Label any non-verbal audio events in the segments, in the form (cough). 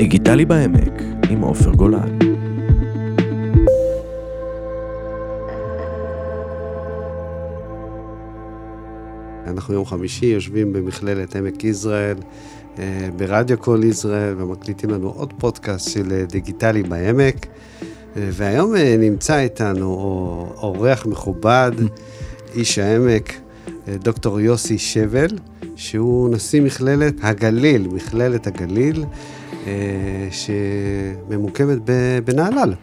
דיגיטלי בעמק עם עופר גולן. אנחנו יום חמישי יושבים במכללת עמק יזרעאל, אה, ברדיו כל יזרעאל, ומקליטים לנו עוד פודקאסט של אה, דיגיטלי בעמק. אה, והיום נמצא איתנו אורח מכובד, איש העמק, דוקטור יוסי שבל, שהוא נשיא מכללת הגליל, מכללת הגליל, שממוקמת בנהלל.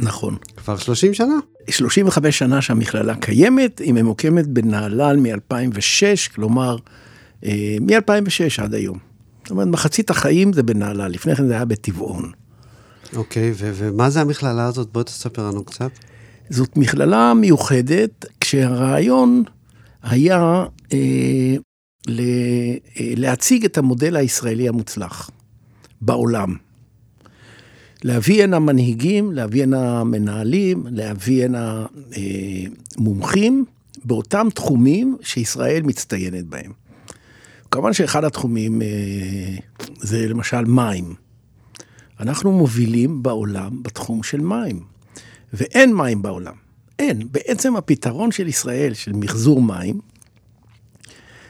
נכון. כבר 30 שנה. 35 שנה שהמכללה קיימת, היא ממוקמת בנהלל מ-2006, כלומר, אה, מ-2006 עד היום. זאת אומרת, מחצית החיים זה בנהלל, לפני כן זה היה בטבעון. אוקיי, ו- ומה זה המכללה הזאת? בוא תספר לנו קצת. זאת מכללה מיוחדת, כשהרעיון היה אה, ל- אה, להציג את המודל הישראלי המוצלח בעולם. להביא הנה מנהיגים, להביא הנה מנהלים, להביא הנה אה, מומחים באותם תחומים שישראל מצטיינת בהם. כמובן שאחד התחומים אה, זה למשל מים. אנחנו מובילים בעולם בתחום של מים, ואין מים בעולם. אין. בעצם הפתרון של ישראל, של מחזור מים,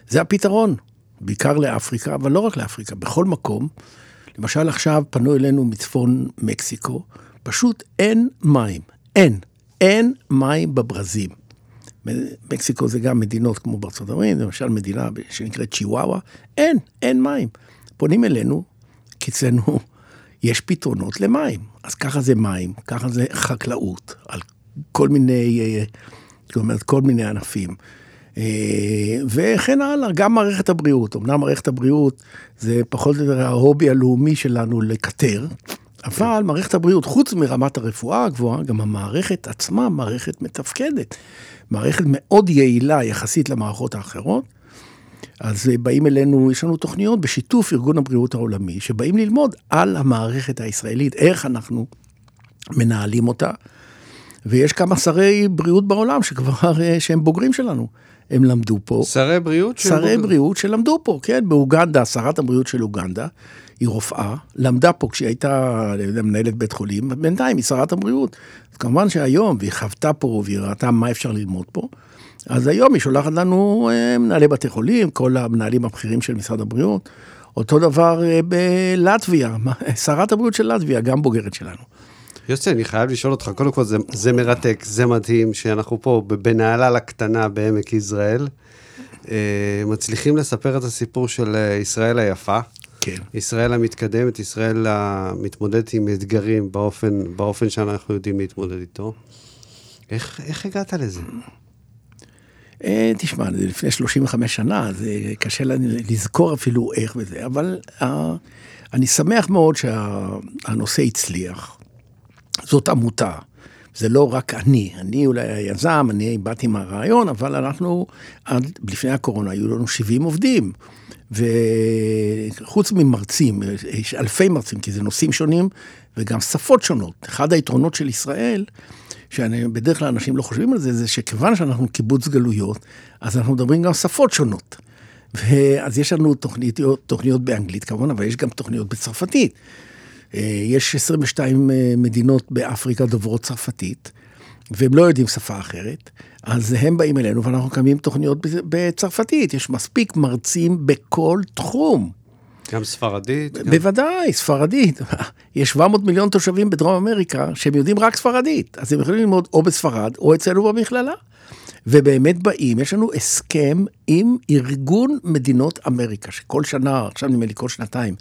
זה הפתרון, בעיקר לאפריקה, אבל לא רק לאפריקה, בכל מקום. למשל עכשיו פנו אלינו מצפון מקסיקו, פשוט אין מים, אין, אין מים בברזים. מקסיקו זה גם מדינות כמו בארצות הברית, למשל מדינה שנקראת צ'יוואווה, אין, אין מים. פונים אלינו, כי אצלנו (laughs) יש פתרונות למים. אז ככה זה מים, ככה זה חקלאות, על כל מיני, אה, זאת אומרת, כל מיני ענפים. אה, וכן הלאה, גם מערכת הבריאות. אמנם מערכת הבריאות זה פחות או יותר ההובי הלאומי שלנו לקטר, אבל מערכת הבריאות, חוץ מרמת הרפואה הגבוהה, גם המערכת עצמה מערכת מתפקדת. מערכת מאוד יעילה יחסית למערכות האחרות. אז באים אלינו, יש לנו תוכניות בשיתוף ארגון הבריאות העולמי, שבאים ללמוד על המערכת הישראלית, איך אנחנו מנהלים אותה. ויש כמה שרי בריאות בעולם שכבר, אה, שהם בוגרים שלנו. הם למדו פה. שרי בריאות? שרי בריאות שלמדו פה, כן, באוגנדה, שרת הבריאות של אוגנדה, היא רופאה, למדה פה כשהיא הייתה מנהלת בית חולים, בינתיים היא שרת הבריאות. אז כמובן שהיום, והיא חוותה פה והיא ראתה מה אפשר ללמוד פה, אז היום היא שולחת לנו אה, מנהלי בתי חולים, כל המנהלים הבכירים של משרד הבריאות. אותו דבר אה, בלטביה, (laughs) שרת הבריאות של לטביה, גם בוגרת שלנו. יוסי, אני חייב לשאול אותך, קודם כל זה, זה מרתק, זה מדהים שאנחנו פה בנהלל הקטנה בעמק יזרעאל, אה, מצליחים לספר את הסיפור של אה, ישראל היפה. כן. ישראל המתקדמת, ישראל המתמודדת עם אתגרים באופן, באופן שאנחנו יודעים להתמודד איתו. איך, איך הגעת לזה? אה, תשמע, זה לפני 35 שנה, זה קשה לנו לזכור אפילו איך וזה, אבל אני שמח מאוד שהנושא הצליח. זאת עמותה. זה לא רק אני, אני אולי היזם, אני באתי מהרעיון, אבל אנחנו, עד לפני הקורונה היו לנו 70 עובדים. וחוץ ממרצים, יש אלפי מרצים, כי זה נושאים שונים וגם שפות שונות. אחד היתרונות של ישראל, שבדרך כלל אנשים לא חושבים על זה, זה שכיוון שאנחנו קיבוץ גלויות, אז אנחנו מדברים גם שפות שונות. אז יש לנו תוכניות, תוכניות באנגלית כמובן, אבל יש גם תוכניות בצרפתית. אה, יש 22 אה, מדינות באפריקה דוברות צרפתית, והם לא יודעים שפה אחרת, אז הם באים אלינו ואנחנו מקיימים תוכניות בצרפתית. יש מספיק מרצים בכל תחום. גם ספרדית? בוודאי, ספרדית. (laughs) יש 700 מיליון תושבים בדרום אמריקה שהם יודעים רק ספרדית, אז הם יכולים ללמוד או בספרד או אצלנו במכללה. ובאמת באים, יש לנו הסכם עם ארגון מדינות אמריקה, שכל שנה, עכשיו נדמה לי כל שנתיים,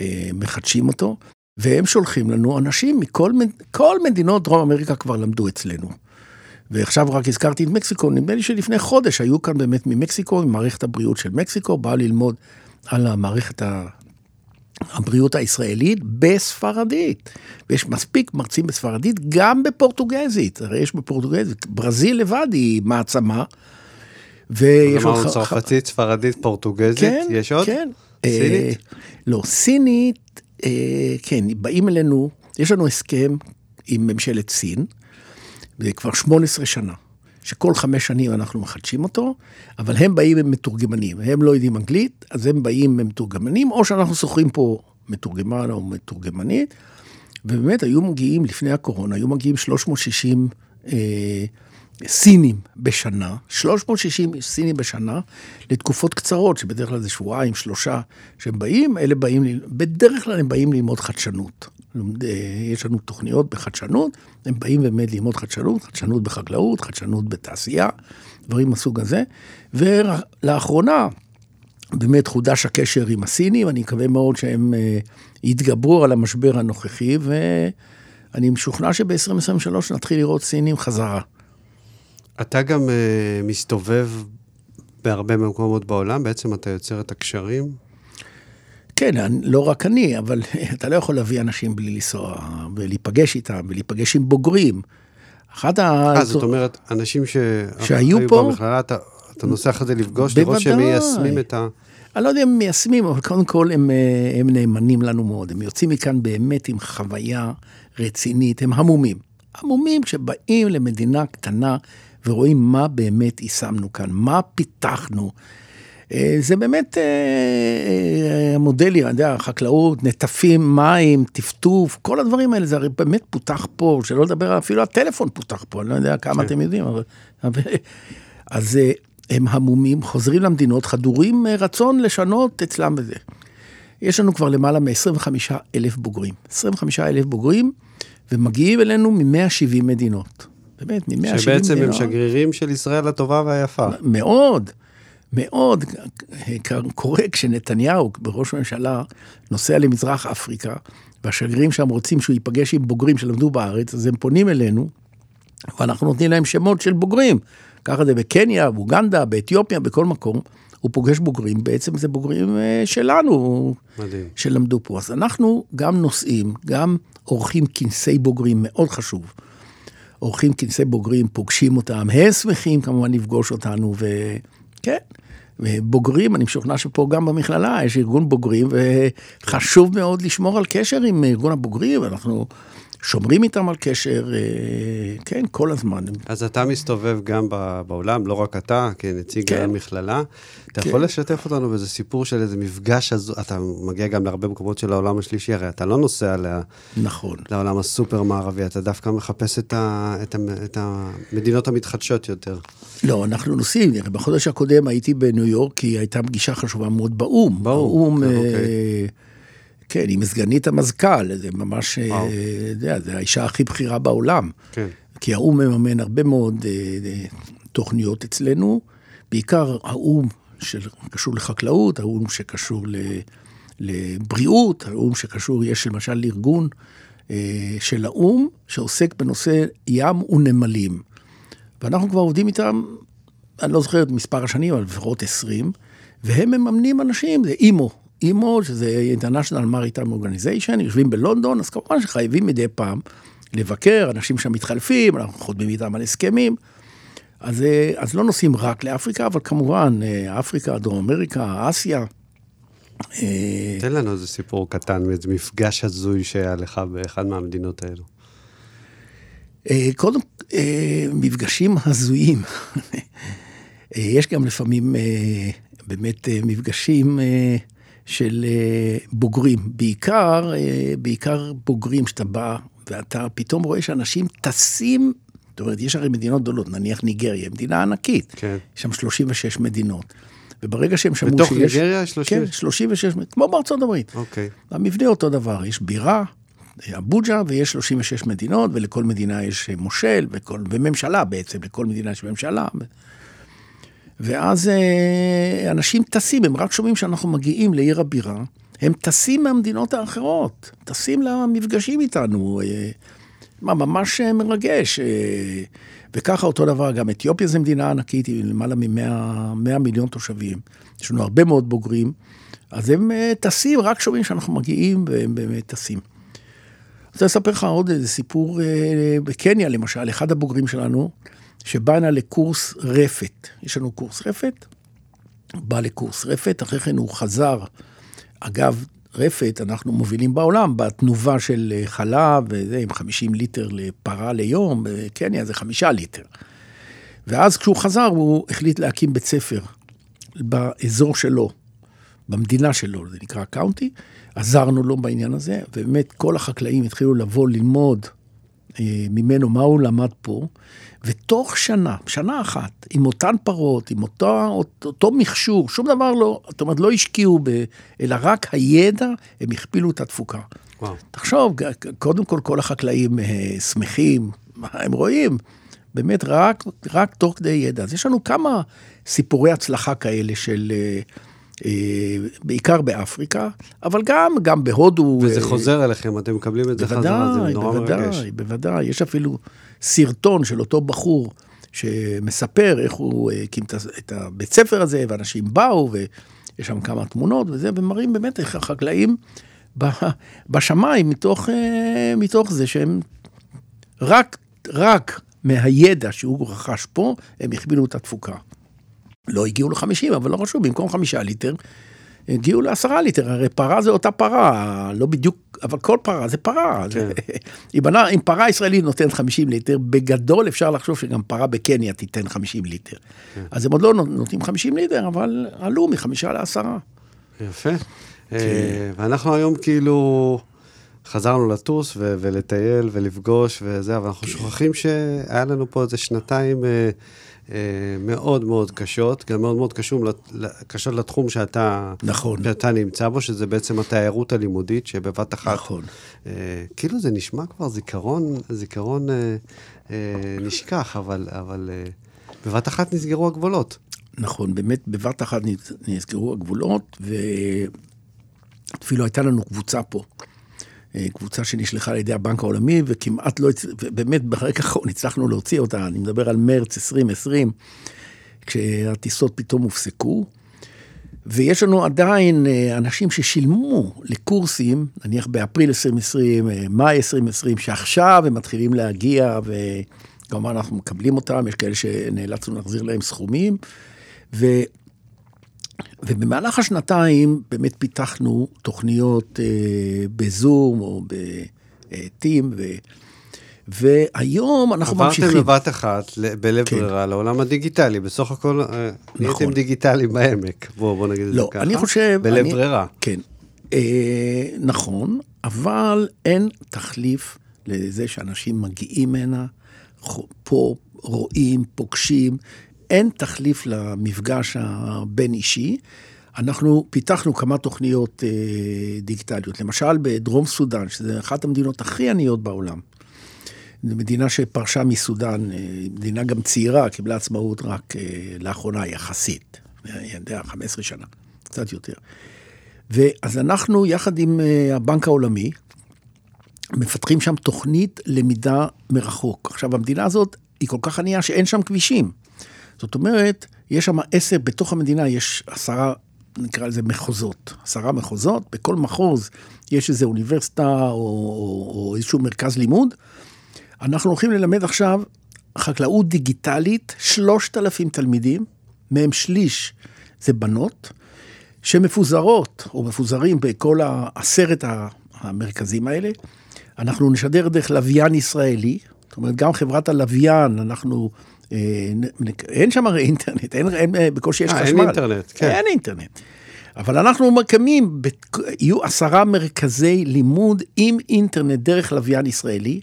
אה, מחדשים אותו, והם שולחים לנו אנשים מכל כל מדינות דרום אמריקה כבר למדו אצלנו. ועכשיו רק הזכרתי את מקסיקו, נדמה לי שלפני חודש היו כאן באמת ממקסיקו, עם מערכת הבריאות של מקסיקו, באו ללמוד על המערכת הבריאות הישראלית בספרדית. ויש מספיק מרצים בספרדית, גם בפורטוגזית. הרי יש בפורטוגזית, ברזיל לבד היא מעצמה. ויש עוד... צרפתית, ספרדית, פורטוגזית, כן, יש עוד? כן. סינית? אה, לא, סינית כן, באים אלינו, יש לנו הסכם עם ממשלת סין, זה כבר 18 שנה, שכל חמש שנים אנחנו מחדשים אותו, אבל הם באים עם מתורגמנים, הם לא יודעים אנגלית, אז הם באים עם מתורגמנים, או שאנחנו שוכרים פה מתורגמן או מתורגמנית, ובאמת היו מגיעים, לפני הקורונה, היו מגיעים 360 אה, סינים בשנה, 360 סינים בשנה, לתקופות קצרות, שבדרך כלל זה שבועיים, שלושה, שהם באים, אלה באים, בדרך כלל הם באים ללמוד חדשנות. אה, יש לנו תוכניות בחדשנות, הם באים באמת ללמוד חדשנות, חדשנות בחקלאות, חדשנות בתעשייה, דברים מהסוג הזה. ולאחרונה, באמת חודש הקשר עם הסינים, אני מקווה מאוד שהם אה, יתגברו על המשבר הנוכחי, ואני משוכנע שב-2023 נתחיל לראות סינים חזרה. אתה גם uh, מסתובב בהרבה מקומות בעולם, בעצם אתה יוצר את הקשרים. כן, לא רק אני, אבל (laughs) אתה לא יכול להביא אנשים בלי לנסוע ולהיפגש איתם ולהיפגש עם בוגרים. אחת ה... אה, זאת אומרת, אנשים ש... שהיו פה... במכללה, אתה, אתה נוסע אחרי זה לפגוש, לראות שהם מיישמים את ה... אני לא יודע אם הם מיישמים, אבל קודם כל הם, אה, הם נאמנים לנו מאוד. הם יוצאים מכאן באמת עם חוויה רצינית, הם המומים. המומים שבאים למדינה קטנה ורואים מה באמת יישמנו כאן, מה פיתחנו. אה, זה באמת המודלים, אה, אני יודע, חקלאות, נטפים, מים, טפטוף, כל הדברים האלה, זה הרי באמת פותח פה, שלא לדבר, אפילו הטלפון פותח פה, אני לא יודע כמה כן. אתם יודעים, אבל... אז הם המומים, חוזרים למדינות, חדורים רצון לשנות אצלם בזה. יש לנו כבר למעלה מ-25 אלף בוגרים. 25 אלף בוגרים, ומגיעים אלינו מ-170 מדינות. באמת, מ-170 מדינות. שבעצם הם שגרירים של ישראל הטובה והיפה. מאוד, מאוד. קורה כשנתניהו, בראש הממשלה, נוסע למזרח אפריקה, והשגרירים שם רוצים שהוא ייפגש עם בוגרים שלמדו בארץ, אז הם פונים אלינו, ואנחנו נותנים להם שמות של בוגרים. ככה זה בקניה, באוגנדה, באתיופיה, בכל מקום. הוא פוגש בוגרים, בעצם זה בוגרים אה, שלנו, מדהים. שלמדו פה. אז אנחנו גם נוסעים, גם עורכים כנסי בוגרים, מאוד חשוב. עורכים כנסי בוגרים, פוגשים אותם, הם שמחים כמובן לפגוש אותנו, וכן, ובוגרים, אני משוכנע שפה גם במכללה יש ארגון בוגרים, וחשוב מאוד לשמור על קשר עם ארגון הבוגרים, אנחנו שומרים איתם על קשר, אה, כן, כל הזמן. אז אתה מסתובב גם בעולם, לא רק אתה, כנציג כן. המכללה. אתה כן. יכול לשתף אותנו באיזה סיפור של איזה מפגש, הזו, אתה מגיע גם להרבה מקומות של העולם השלישי, הרי אתה לא נוסע לה, נכון. לעולם הסופר מערבי, אתה דווקא מחפש את, ה, את, ה, את המדינות המתחדשות יותר. לא, אנחנו נוסעים, בחודש הקודם הייתי בניו יורק, כי הייתה פגישה חשובה מאוד באו"ם. באו"ם, כן, אוקיי. אה, כן, עם סגנית המזכ"ל, זה ממש, אתה יודע, זו האישה הכי בכירה בעולם. כן. כי האו"ם מממן הרבה מאוד אה, תוכניות אצלנו, בעיקר האו"ם שקשור לחקלאות, האו"ם שקשור לבריאות, האו"ם שקשור, יש למשל ארגון אה, של האו"ם שעוסק בנושא ים ונמלים. ואנחנו כבר עובדים איתם, אני לא זוכר את מספר השנים, אבל לפחות 20, והם מממנים אנשים, זה אימו, אימו, שזה International Maritime Organization, יושבים בלונדון, אז כמובן שחייבים מדי פעם לבקר, אנשים שם מתחלפים, אנחנו חותמים איתם על הסכמים. אז, אה, אז לא נוסעים רק לאפריקה, אבל כמובן, אה, אפריקה, דרום אמריקה, אסיה. אה, תן לנו איזה סיפור קטן מאיזה מפגש הזוי שהיה לך באחד מהמדינות האלו. קודם, מפגשים הזויים. (laughs) יש גם לפעמים באמת מפגשים של אה, בוגרים, בעיקר, אה, בעיקר בוגרים שאתה בא ואתה פתאום רואה שאנשים טסים, זאת אומרת, יש הרי מדינות גדולות, נניח ניגריה, מדינה ענקית, כן. יש שם 36 מדינות. וברגע שהם שמעו שיש... בתוך ניגריה? 36? כן, 36, כמו בארצות הברית. אוקיי. המבנה אותו דבר, יש בירה, אבוג'ה, ויש 36 מדינות, ולכל מדינה יש מושל, וכל, וממשלה בעצם, לכל מדינה יש ממשלה. ואז אה, אנשים טסים, הם רק שומעים שאנחנו מגיעים לעיר הבירה, הם טסים מהמדינות האחרות, טסים למפגשים איתנו. אה, מה, ממש אה, מרגש. וככה אותו דבר, גם אתיופיה זו מדינה ענקית, עם למעלה מ-100 מיליון תושבים. יש לנו הרבה מאוד בוגרים, אז הם טסים, רק שומעים שאנחנו מגיעים והם באמת טסים. אני רוצה לספר לך עוד איזה סיפור בקניה, למשל, אחד הבוגרים שלנו, שבא הנה לקורס רפת. יש לנו קורס רפת, בא לקורס רפת, אחרי כן הוא חזר. אגב, רפת, אנחנו מובילים בעולם בתנובה של חלב, וזה עם 50 ליטר לפרה ליום, בקניה זה חמישה ליטר. ואז כשהוא חזר, הוא החליט להקים בית ספר באזור שלו, במדינה שלו, זה נקרא קאונטי, עזרנו לו בעניין הזה, ובאמת כל החקלאים התחילו לבוא ללמוד אה, ממנו מה הוא למד פה, ותוך שנה, שנה אחת, עם אותן פרות, עם אותו, אותו מכשור, שום דבר לא, זאת אומרת, לא השקיעו, ב, אלא רק הידע, הם הכפילו את התפוקה. וואו. תחשוב, קודם כל, כל החקלאים אה, שמחים, הם רואים, באמת רק, רק תוך כדי ידע. אז יש לנו כמה סיפורי הצלחה כאלה של... אה, אה, בעיקר באפריקה, אבל גם, גם בהודו. וזה חוזר אליכם, אתם מקבלים את זה חזרה, זה נורא בוודאי, מרגש. בוודאי, בוודאי. יש אפילו סרטון של אותו בחור שמספר איך הוא הקים את הבית ספר הזה, ואנשים באו, ויש שם כמה תמונות וזה, ומראים באמת איך החקלאים בשמיים, מתוך, מתוך זה שהם רק, רק מהידע שהוא רכש פה, הם הכבילו את התפוקה. לא הגיעו ל-50, אבל לא חשוב, במקום חמישה ליטר, הגיעו לעשרה ליטר, הרי פרה זה אותה פרה, לא בדיוק, אבל כל פרה זה פרה. כן. אם פרה ישראלית נותנת 50 ליטר, בגדול אפשר לחשוב שגם פרה בקניה תיתן 50 ליטר. כן. אז הם עוד לא נותנים 50 ליטר, אבל עלו מחמישה לעשרה. יפה. כן. אה, ואנחנו היום כאילו... חזרנו לטוס ו- ולטייל ולפגוש וזה, אבל אנחנו כן. שוכחים שהיה לנו פה איזה שנתיים אה, מאוד מאוד קשות, גם מאוד מאוד קשור, קשות לתחום שאתה, נכון. שאתה נמצא בו, שזה בעצם התיירות הלימודית, שבבת אחת... נכון. אה, כאילו זה נשמע כבר זיכרון, זיכרון אה, אה, נשכח, אבל, אבל אה, בבת אחת נסגרו הגבולות. נכון, באמת בבת אחת נסגרו הגבולות, ואפילו הייתה לנו קבוצה פה. אה, קבוצה שנשלחה על ידי הבנק העולמי, וכמעט לא, באמת ברגע האחרון הצלחנו להוציא אותה, אני מדבר על מרץ 2020, כשהטיסות פתאום הופסקו. ויש לנו עדיין אה, אנשים ששילמו לקורסים, נניח באפריל 2020, אה, מאי 2020, שעכשיו הם מתחילים להגיע, וכמובן אנחנו מקבלים אותם, יש כאלה שנאלצנו להחזיר להם סכומים. ו... ובמהלך השנתיים באמת פיתחנו תוכניות אה, בזום או בטים, ו... והיום אנחנו ממשיכים. עברתם בבת אחת, בלב כן. ברירה, לעולם הדיגיטלי. בסך הכל אה, נכון. נהייתם דיגיטליים בעמק. בואו בוא נגיד את לא, זה ככה. לא, אני חושב... בלב אני, ברירה. כן. אה, נכון, אבל אין תחליף לזה שאנשים מגיעים הנה, פה רואים, פוגשים. אין תחליף למפגש הבין-אישי. אנחנו פיתחנו כמה תוכניות אה, דיגיטליות. למשל, בדרום סודאן, שזו אחת המדינות הכי עניות בעולם. זו מדינה שפרשה מסודאן, אה, מדינה גם צעירה, קיבלה עצמאות רק אה, לאחרונה יחסית. אני יודע, 15 שנה, קצת יותר. ואז אנחנו, יחד עם אה, הבנק העולמי, מפתחים שם תוכנית למידה מרחוק. עכשיו, המדינה הזאת היא כל כך ענייה שאין שם כבישים. זאת אומרת, יש שם עשר, בתוך המדינה יש עשרה, נקרא לזה מחוזות. עשרה מחוזות, בכל מחוז יש איזו אוניברסיטה או, או, או איזשהו מרכז לימוד. אנחנו הולכים ללמד עכשיו חקלאות דיגיטלית, שלושת אלפים תלמידים, מהם שליש זה בנות, שמפוזרות או מפוזרים בכל העשרת המרכזים האלה. אנחנו נשדר דרך לוויין ישראלי, זאת אומרת, גם חברת הלוויין, אנחנו אין שם הרי אינטרנט, אין, אין, אה, בקושי יש 아, אה, חשמל. אין אינטרנט, כן. אין אינטרנט. אבל אנחנו מקמים, יהיו עשרה מרכזי לימוד עם אינטרנט דרך לוויין ישראלי.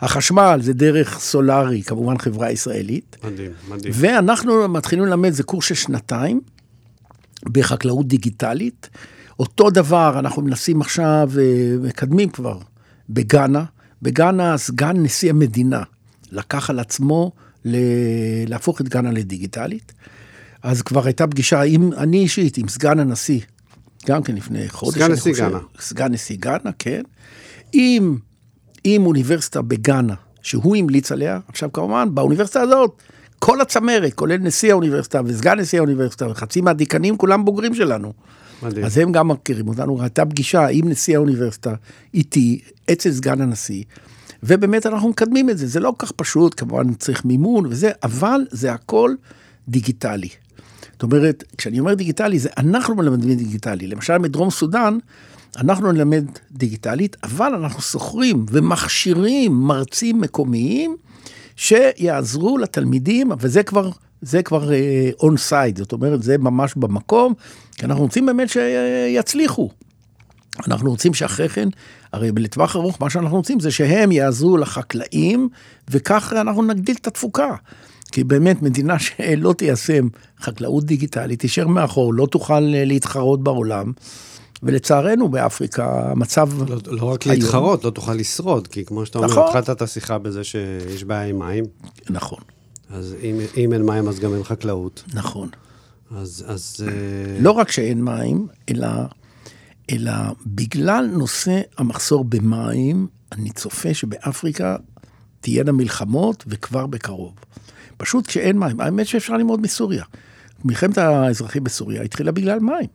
החשמל זה דרך סולארי, כמובן חברה ישראלית. מדהים, מדהים. ואנחנו מתחילים ללמד, זה קורס של שנתיים, בחקלאות דיגיטלית. אותו דבר אנחנו מנסים עכשיו, מקדמים כבר, בגאנה. בגאנה סגן נשיא המדינה לקח על עצמו להפוך את גאנה לדיגיטלית. אז כבר הייתה פגישה עם, אני אישית, עם סגן הנשיא, גם כן לפני חודש, סגן נשיא גאנה. סגן נשיא גאנה, כן. עם, עם אוניברסיטה בגאנה, שהוא המליץ עליה. עכשיו, כמובן, באוניברסיטה הזאת, כל הצמרת, כולל נשיא האוניברסיטה וסגן נשיא האוניברסיטה וחצי מהדיקנים, כולם בוגרים שלנו. מדהים. אז הם גם מכירים אותנו. הייתה פגישה עם נשיא האוניברסיטה, איתי, אצל סגן הנשיא. ובאמת אנחנו מקדמים את זה, זה לא כל כך פשוט, כמובן צריך מימון וזה, אבל זה הכל דיגיטלי. זאת אומרת, כשאני אומר דיגיטלי, זה אנחנו מלמדים דיגיטלי. למשל, מדרום סודאן, אנחנו נלמד דיגיטלית, אבל אנחנו שוכרים ומכשירים מרצים מקומיים שיעזרו לתלמידים, וזה כבר זה כבר און uh, סייד, זאת אומרת, זה ממש במקום, כי אנחנו רוצים באמת שיצליחו. אנחנו רוצים שאחרי כן, הרי לטווח ארוך, מה שאנחנו רוצים זה שהם יעזרו לחקלאים, וככה אנחנו נגדיל את התפוקה. כי באמת מדינה שלא תיישם חקלאות דיגיטלית, תישאר מאחור, לא תוכל להתחרות בעולם. ולצערנו באפריקה המצב לא, לא רק היום... להתחרות, לא תוכל לשרוד, כי כמו שאתה נכון. אומר, התחלת את השיחה בזה שיש בעיה עם מים. נכון. אז אם, אם אין מים אז גם אין חקלאות. נכון. אז... אז לא רק שאין מים, אלא, אלא בגלל נושא המחסור במים, אני צופה שבאפריקה תהיינה מלחמות וכבר בקרוב. פשוט כשאין מים, האמת שאפשר ללמוד מסוריה. מלחמת האזרחים בסוריה התחילה בגלל מים.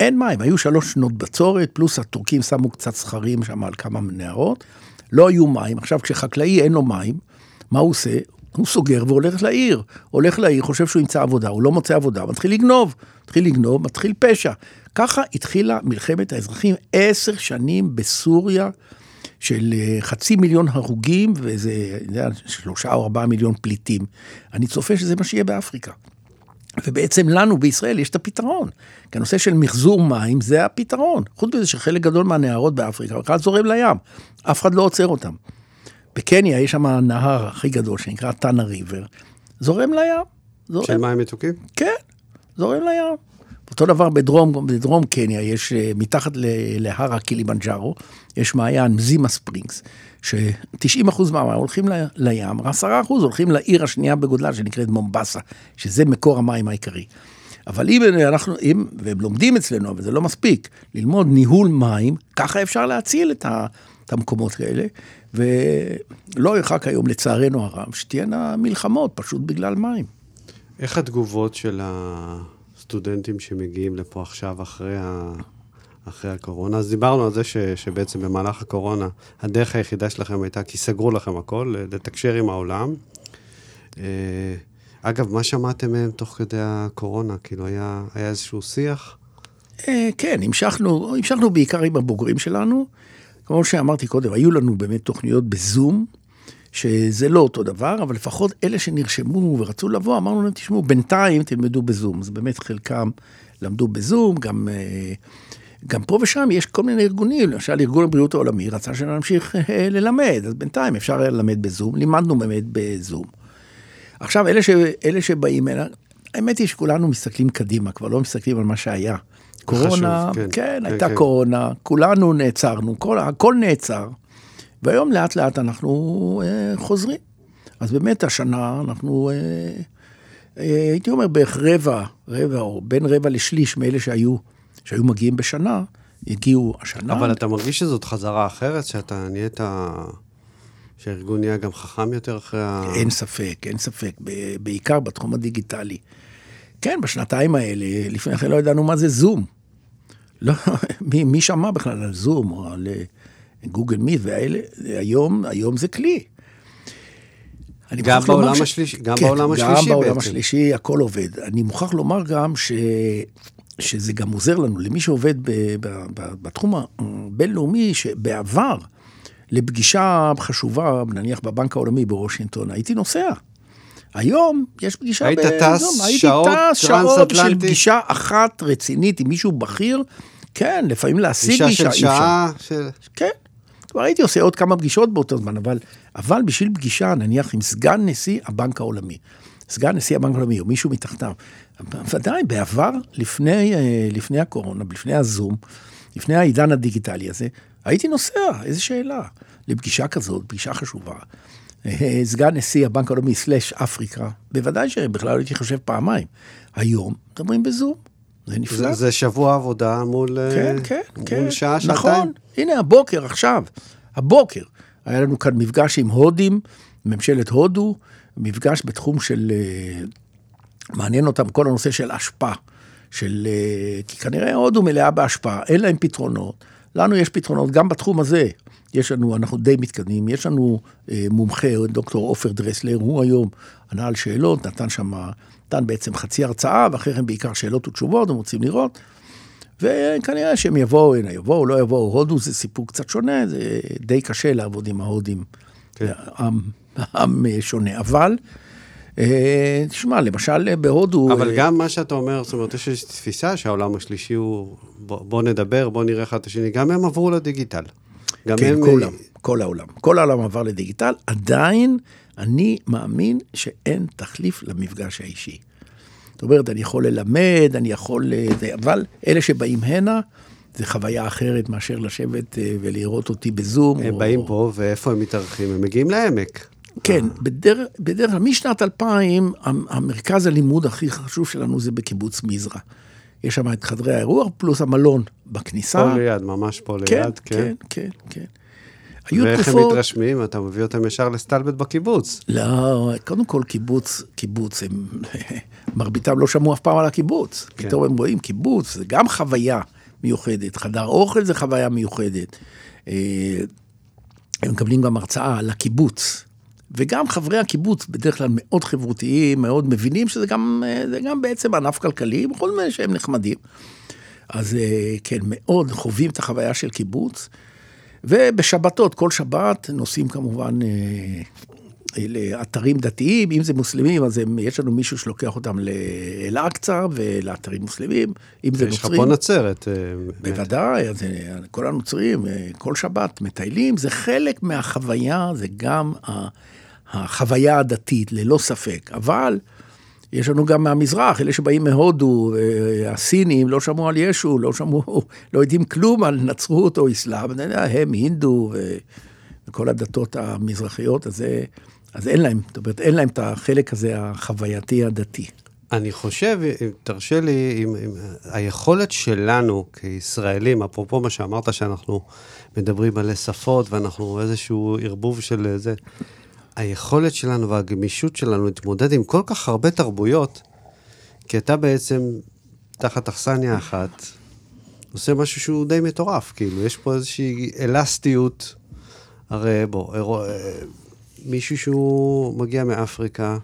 אין מים, היו שלוש שנות בצורת, פלוס הטורקים שמו קצת סכרים שם על כמה נהרות, לא היו מים. עכשיו, כשחקלאי אין לו מים, מה הוא עושה? הוא סוגר והולך לעיר. הולך לעיר, חושב שהוא ימצא עבודה, הוא לא מוצא עבודה, מתחיל לגנוב. מתחיל לגנוב, מתחיל פשע. ככה התחילה מלחמת האזרחים עשר שנים בסוריה, של אה, חצי מיליון הרוגים ואיזה, שלושה או ארבעה מיליון פליטים. אני צופה שזה מה שיהיה באפריקה. ובעצם לנו בישראל יש את הפתרון. כי הנושא של מחזור מים זה הפתרון. חוץ מזה שחלק גדול מהנהרות באפריקה בכלל זורם לים, אף אחד לא עוצר אותם. בקניה יש שם הנהר הכי גדול שנקרא טאנה ריבר, זורם לים. זורם. של מים מתוקים? כן, זורם לים. אותו דבר בדרום, בדרום קניה, יש אה, מתחת להר הקילימנג'ארו, יש מעיין מזימה ספרינגס, ש-90% מהמים הולכים לים, 10% הולכים לעיר השנייה בגודלה שנקראת מומבסה, שזה מקור המים העיקרי. אבל אם אנחנו, אם, והם לומדים אצלנו, אבל זה לא מספיק, ללמוד ניהול מים, ככה אפשר להציל את, ה, את המקומות האלה, ולא ירחק היום, לצערנו הרב, שתהיינה מלחמות פשוט בגלל מים. איך התגובות של הסטודנטים שמגיעים לפה עכשיו אחרי ה... אחרי הקורונה. אז דיברנו על זה ש, שבעצם במהלך הקורונה, הדרך היחידה שלכם הייתה כי סגרו לכם הכל, לתקשר עם העולם. אה, אגב, מה שמעתם מהם תוך כדי הקורונה? כאילו, היה, היה איזשהו שיח? אה, כן, המשכנו, המשכנו בעיקר עם הבוגרים שלנו. כמו שאמרתי קודם, היו לנו באמת תוכניות בזום, שזה לא אותו דבר, אבל לפחות אלה שנרשמו ורצו לבוא, אמרנו להם, תשמעו, בינתיים תלמדו בזום. אז באמת חלקם למדו בזום, גם... אה, גם פה ושם יש כל מיני ארגונים, למשל ארגון הבריאות העולמי רצה שנמשיך אה, ללמד, אז בינתיים אפשר היה ללמד בזום, לימדנו באמת בזום. עכשיו, אלה, ש, אלה שבאים הנה, האמת היא שכולנו מסתכלים קדימה, כבר לא מסתכלים על מה שהיה. קורונה, חשוב, כן, כן, כן, הייתה כן. קורונה, כולנו נעצרנו, כל, הכל נעצר, והיום לאט לאט אנחנו אה, חוזרים. אז באמת השנה אנחנו, אה, אה, הייתי אומר בערך רבע, רבע או בין רבע לשליש מאלה שהיו שהיו מגיעים בשנה, הגיעו השנה. אבל אתה מרגיש שזאת חזרה אחרת, שאתה נהיית... שהארגון נהיה גם חכם יותר אחרי ה... אין ספק, אין ספק, בעיקר בתחום הדיגיטלי. כן, בשנתיים האלה, לפני כן לא ידענו מה זה זום. לא, (laughs) מי, מי שמע בכלל על זום או על גוגל מיט והאלה, היום, היום זה כלי. גם בעולם ש... השלישי, גם כן, בעולם השלישי בעצם. גם בעולם השלישי הכל עובד. אני מוכרח לומר גם ש... שזה גם עוזר לנו, למי שעובד ב, ב, ב, בתחום הבינלאומי, שבעבר, לפגישה חשובה, נניח בבנק העולמי בוושינגטון, הייתי נוסע. היום יש פגישה היית טס שעות טרנס-אטלנטי? של פגישה אחת רצינית עם מישהו בכיר, כן, לפעמים להשיג פגישה של שעה? של... כן. כבר הייתי עושה עוד כמה פגישות באותו זמן, אבל, אבל בשביל פגישה, נניח עם סגן נשיא הבנק העולמי, סגן נשיא הבנק העולמי או מישהו מתחתיו, ודאי, בעבר, לפני, אה, לפני הקורונה, לפני הזום, לפני העידן הדיגיטלי הזה, הייתי נוסע, איזה שאלה, לפגישה כזאת, פגישה חשובה. אה, סגן נשיא הבנק העולמי סלאש אפריקה, בוודאי שבכלל הייתי חושב פעמיים. היום מדברים בזום, זה נפלא. זה, זה שבוע עבודה מול, אה, כן, כן, מול כן. שעה, שעתיים. נכון, הנה הבוקר עכשיו, הבוקר, היה לנו כאן מפגש עם הודים, ממשלת הודו, מפגש בתחום של מעניין אותם כל הנושא של אשפה, של... אה, כי כנראה הודו מלאה בהשפעה, אין להם פתרונות. לנו יש פתרונות גם בתחום הזה. יש לנו, אנחנו די מתקדמים, יש לנו אה, מומחה, דוקטור עופר דרסלר, הוא היום ענה על שאלות, נתן שם, נתן בעצם חצי הרצאה, ואחרי כן בעיקר שאלות ותשובות, הם רוצים לראות. וכנראה שהם יבואו, הנה, יבואו, לא יבואו, הודו זה סיפור קצת שונה, זה די קשה לעבוד עם ההודים, כן. עם, עם שונה, אבל אה, תשמע, למשל בהודו... אבל אה, גם מה שאתה אומר, זאת אומרת, יש איזושהי תפיסה שהעולם השלישי הוא, בוא, בוא נדבר, בוא נראה אחד את השני, גם הם עברו לדיגיטל. גם כן, הם... כולם, כל העולם. כל העולם עבר לדיגיטל, עדיין אני מאמין שאין תחליף למפגש האישי. זאת אומרת, אני יכול ללמד, אני יכול... אה, אבל אלה שבאים הנה, זה חוויה אחרת מאשר לשבת אה, ולראות אותי בזום. הם או... באים פה, ואיפה הם מתארחים? הם מגיעים לעמק. כן, בדרך, בדרך כלל, משנת 2000, המ- המרכז הלימוד הכי חשוב שלנו זה בקיבוץ מזרע. יש שם את חדרי האירוח, פלוס המלון בכניסה. פה ליד, ממש פה כן, ליד, כן, כן, כן. היו ואיך הם תקופות... מתרשמים? אתה מביא אותם ישר לסטלבט בקיבוץ. לא, קודם כל קיבוץ, קיבוץ, הם, (laughs) מרביתם לא שמעו אף פעם על הקיבוץ. כן. פתאום הם רואים קיבוץ, זה גם חוויה מיוחדת. חדר אוכל זה חוויה מיוחדת. אה, הם מקבלים גם הרצאה על הקיבוץ. וגם חברי הקיבוץ בדרך כלל מאוד חברותיים, מאוד מבינים שזה גם, אה, גם בעצם ענף כלכלי, בכל מיני שהם נחמדים. אז אה, כן, מאוד חווים את החוויה של קיבוץ. ובשבתות, כל שבת נוסעים כמובן אה, לאתרים דתיים, אם זה מוסלמים, אז הם, יש לנו מישהו שלוקח אותם לאל-אקצא ולאתרים מוסלמים, אם זה יש לך נוצרים. פה נצרת. אה, בוודאי, אז אה, כל הנוצרים, אה, כל שבת מטיילים, זה חלק מהחוויה, זה גם החוויה הדתית, ללא ספק. אבל יש לנו גם מהמזרח, אלה שבאים מהודו, אה, הסינים, לא שמעו על ישו, לא שמעו, לא יודעים כלום על נצרות או אסלאם, הם הינדו וכל הדתות המזרחיות, אז, זה- אז אין להם, זאת אומרת, אין להם את החלק הזה החווייתי הדתי. אני חושב, אם תרשה לי, אם, אם, היכולת שלנו כישראלים, אפרופו מה שאמרת שאנחנו מדברים מלא שפות ואנחנו איזשהו ערבוב של זה, היכולת שלנו והגמישות שלנו להתמודד עם כל כך הרבה תרבויות, כי אתה בעצם תחת אכסניה אחת, עושה משהו שהוא די מטורף, כאילו, יש פה איזושהי אלסטיות, הרי בוא, אירוע- אה, מישהו שהוא מגיע מאפריקה,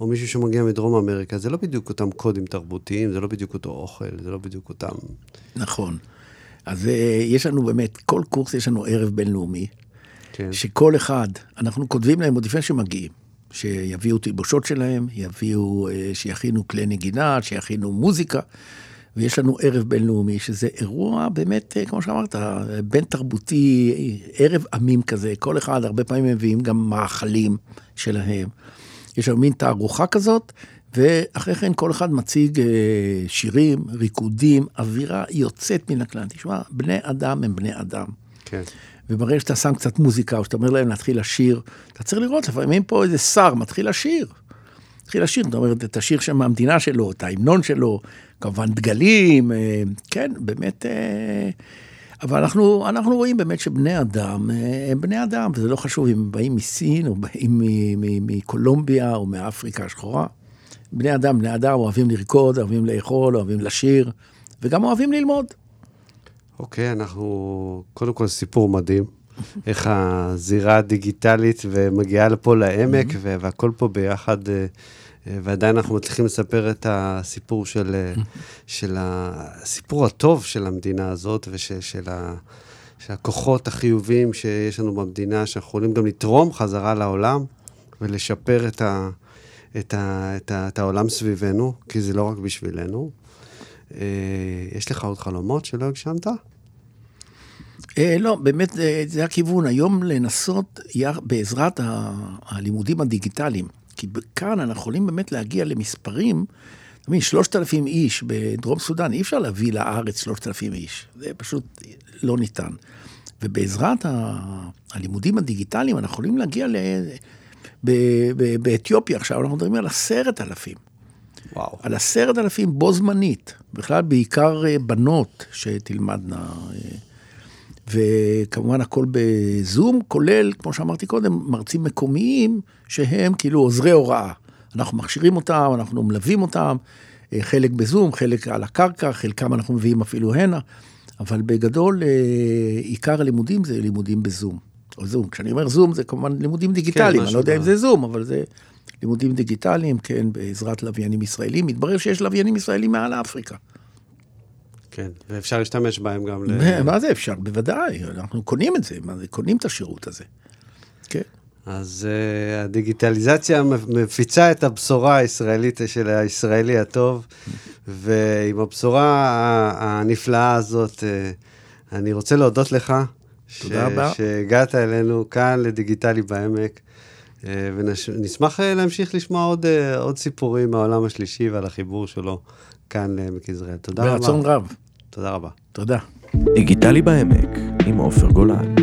או מישהו שמגיע מדרום אמריקה, זה לא בדיוק אותם קודים תרבותיים, זה לא בדיוק אותו אוכל, זה לא בדיוק אותם... נכון. אז אה, יש לנו באמת, כל קורס יש לנו ערב בינלאומי, כן. שכל אחד, אנחנו כותבים להם עוד לפני שמגיעים, שיביאו תלבושות שלהם, יביאו, אה, שיכינו כלי נגינה, שיכינו מוזיקה, ויש לנו ערב בינלאומי, שזה אירוע באמת, אה, כמו שאמרת, בין תרבותי, ערב עמים כזה, כל אחד, הרבה פעמים מביאים גם מאכלים שלהם. יש לנו מין תערוכה כזאת, ואחרי כן כל אחד מציג אה, שירים, ריקודים, אווירה יוצאת מן הכלל. תשמע, בני אדם הם בני אדם. כן. וברגע שאתה שם קצת מוזיקה, או שאתה אומר להם להתחיל לשיר, אתה צריך לראות, לפעמים פה איזה שר מתחיל לשיר. מתחיל לשיר, זאת אומרת, את השיר שם מהמדינה שלו, את ההמנון שלו, כמובן דגלים, אה, כן, באמת... אה, אבל אנחנו, אנחנו רואים באמת שבני אדם אה, הם בני אדם, וזה לא חשוב אם הם באים מסין, או באים מקולומביה, או מאפריקה השחורה. בני אדם, בני אדם אוהבים לרקוד, אוהבים לאכול, אוהבים לשיר, וגם אוהבים ללמוד. אוקיי, אנחנו... קודם כל, סיפור מדהים. איך הזירה הדיגיטלית ומגיעה לפה לעמק, ו- והכל פה ביחד, אה, אה, ועדיין אנחנו מצליחים לספר את הסיפור של, אה, של הסיפור הטוב של המדינה הזאת, ושל של ה- של הכוחות החיוביים שיש לנו במדינה, שאנחנו יכולים גם לתרום חזרה לעולם ולשפר את, ה, את, ה, את, ה, את העולם סביבנו, כי זה לא רק בשבילנו. אה, יש לך עוד חלומות שלא הגשמת? אה, לא, באמת זה, זה הכיוון, היום לנסות בעזרת הלימודים הדיגיטליים, כי כאן אנחנו יכולים באמת להגיע למספרים, אתה מבין, 3,000 איש בדרום סודאן, אי אפשר להביא לארץ 3,000 איש, זה פשוט לא ניתן. ובעזרת הלימודים הדיגיטליים אנחנו יכולים להגיע ל... באתיופיה עכשיו, אנחנו מדברים על עשרת אלפים. וואו. על עשרת אלפים בו זמנית, בכלל בעיקר אה, בנות שתלמדנה, אה, וכמובן הכל בזום, כולל, כמו שאמרתי קודם, מרצים מקומיים שהם כאילו עוזרי הוראה. אנחנו מכשירים אותם, אנחנו מלווים אותם, אה, חלק בזום, חלק על הקרקע, חלקם אנחנו מביאים אפילו הנה, אבל בגדול עיקר הלימודים זה לימודים בזום. או זום, כשאני אומר זום זה כמובן לימודים דיגיטליים, אני לא יודע אם זה זום, אבל זה לימודים דיגיטליים, כן, בעזרת לוויינים ישראלים. מתברר שיש לוויינים ישראלים מעל אפריקה. כן, ואפשר להשתמש בהם גם ל... מה זה אפשר? בוודאי, אנחנו קונים את זה, קונים את השירות הזה. כן. אז uh, הדיגיטליזציה מפיצה את הבשורה הישראלית של הישראלי הטוב, ועם הבשורה הנפלאה הזאת, uh, אני רוצה להודות לך. תודה רבה. שהגעת אלינו כאן לדיגיטלי בעמק, ונשמח להמשיך לשמוע עוד, uh, עוד סיפורים מהעולם השלישי ועל החיבור שלו כאן לעמק יזרעאל. תודה רבה. ברצון רב. תודה רבה. תודה. דיגיטלי בעמק עם עופר גולן.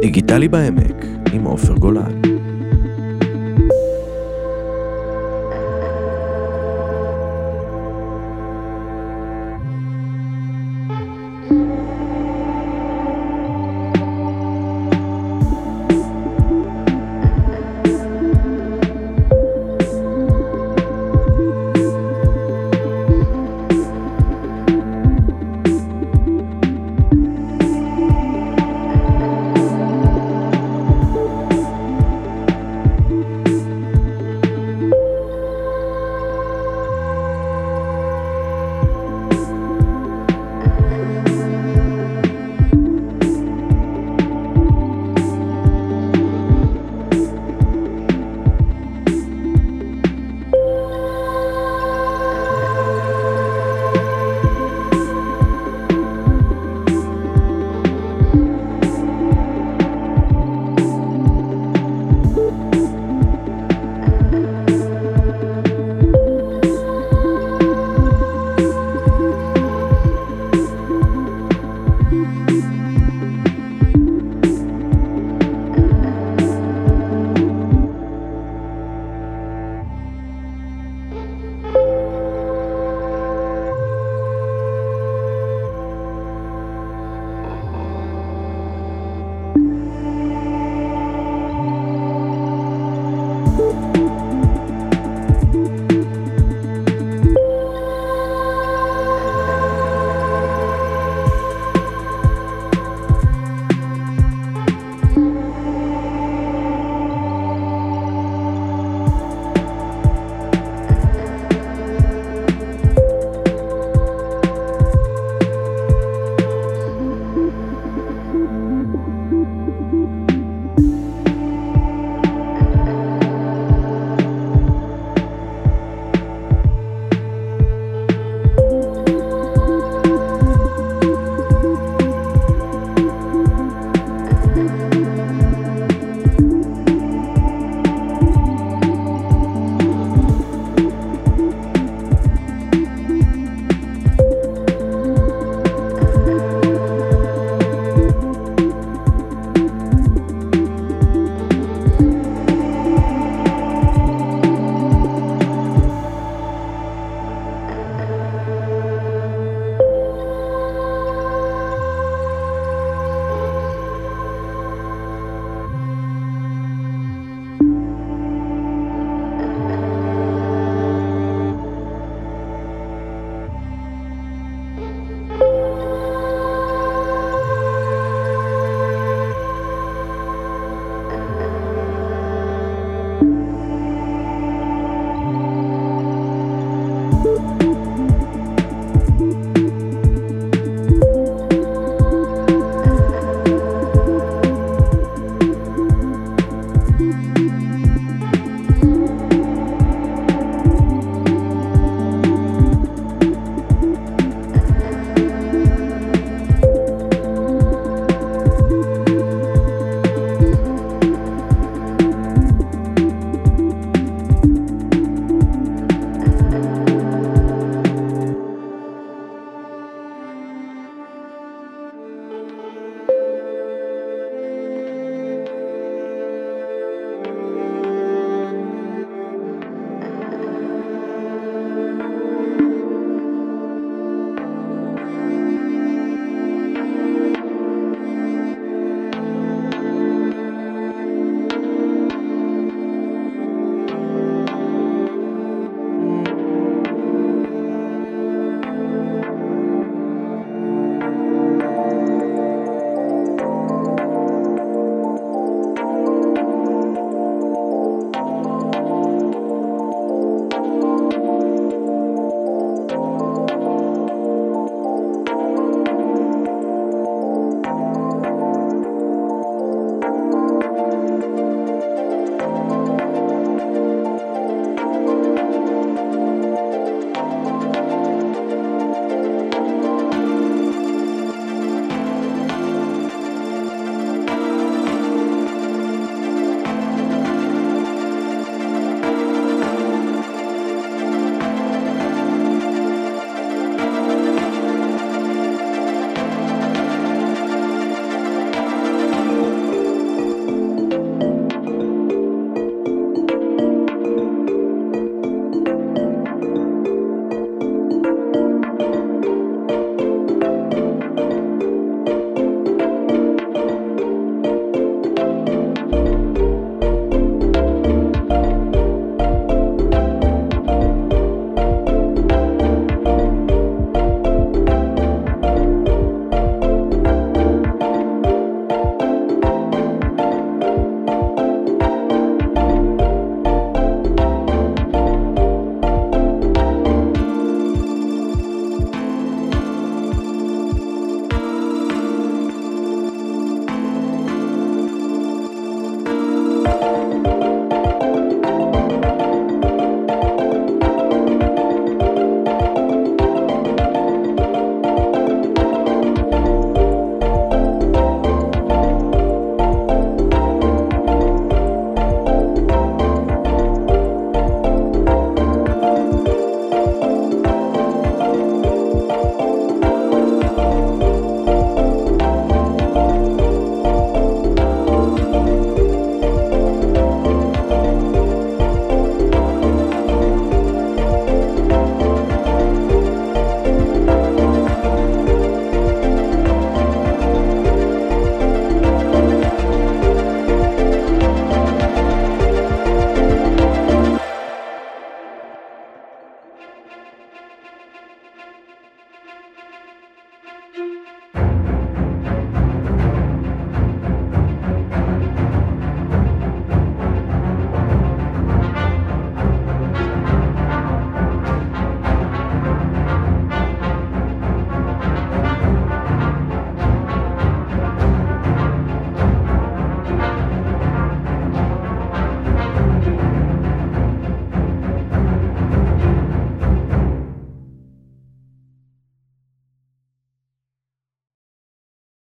דיגיטלי בעמק עם עופר גולן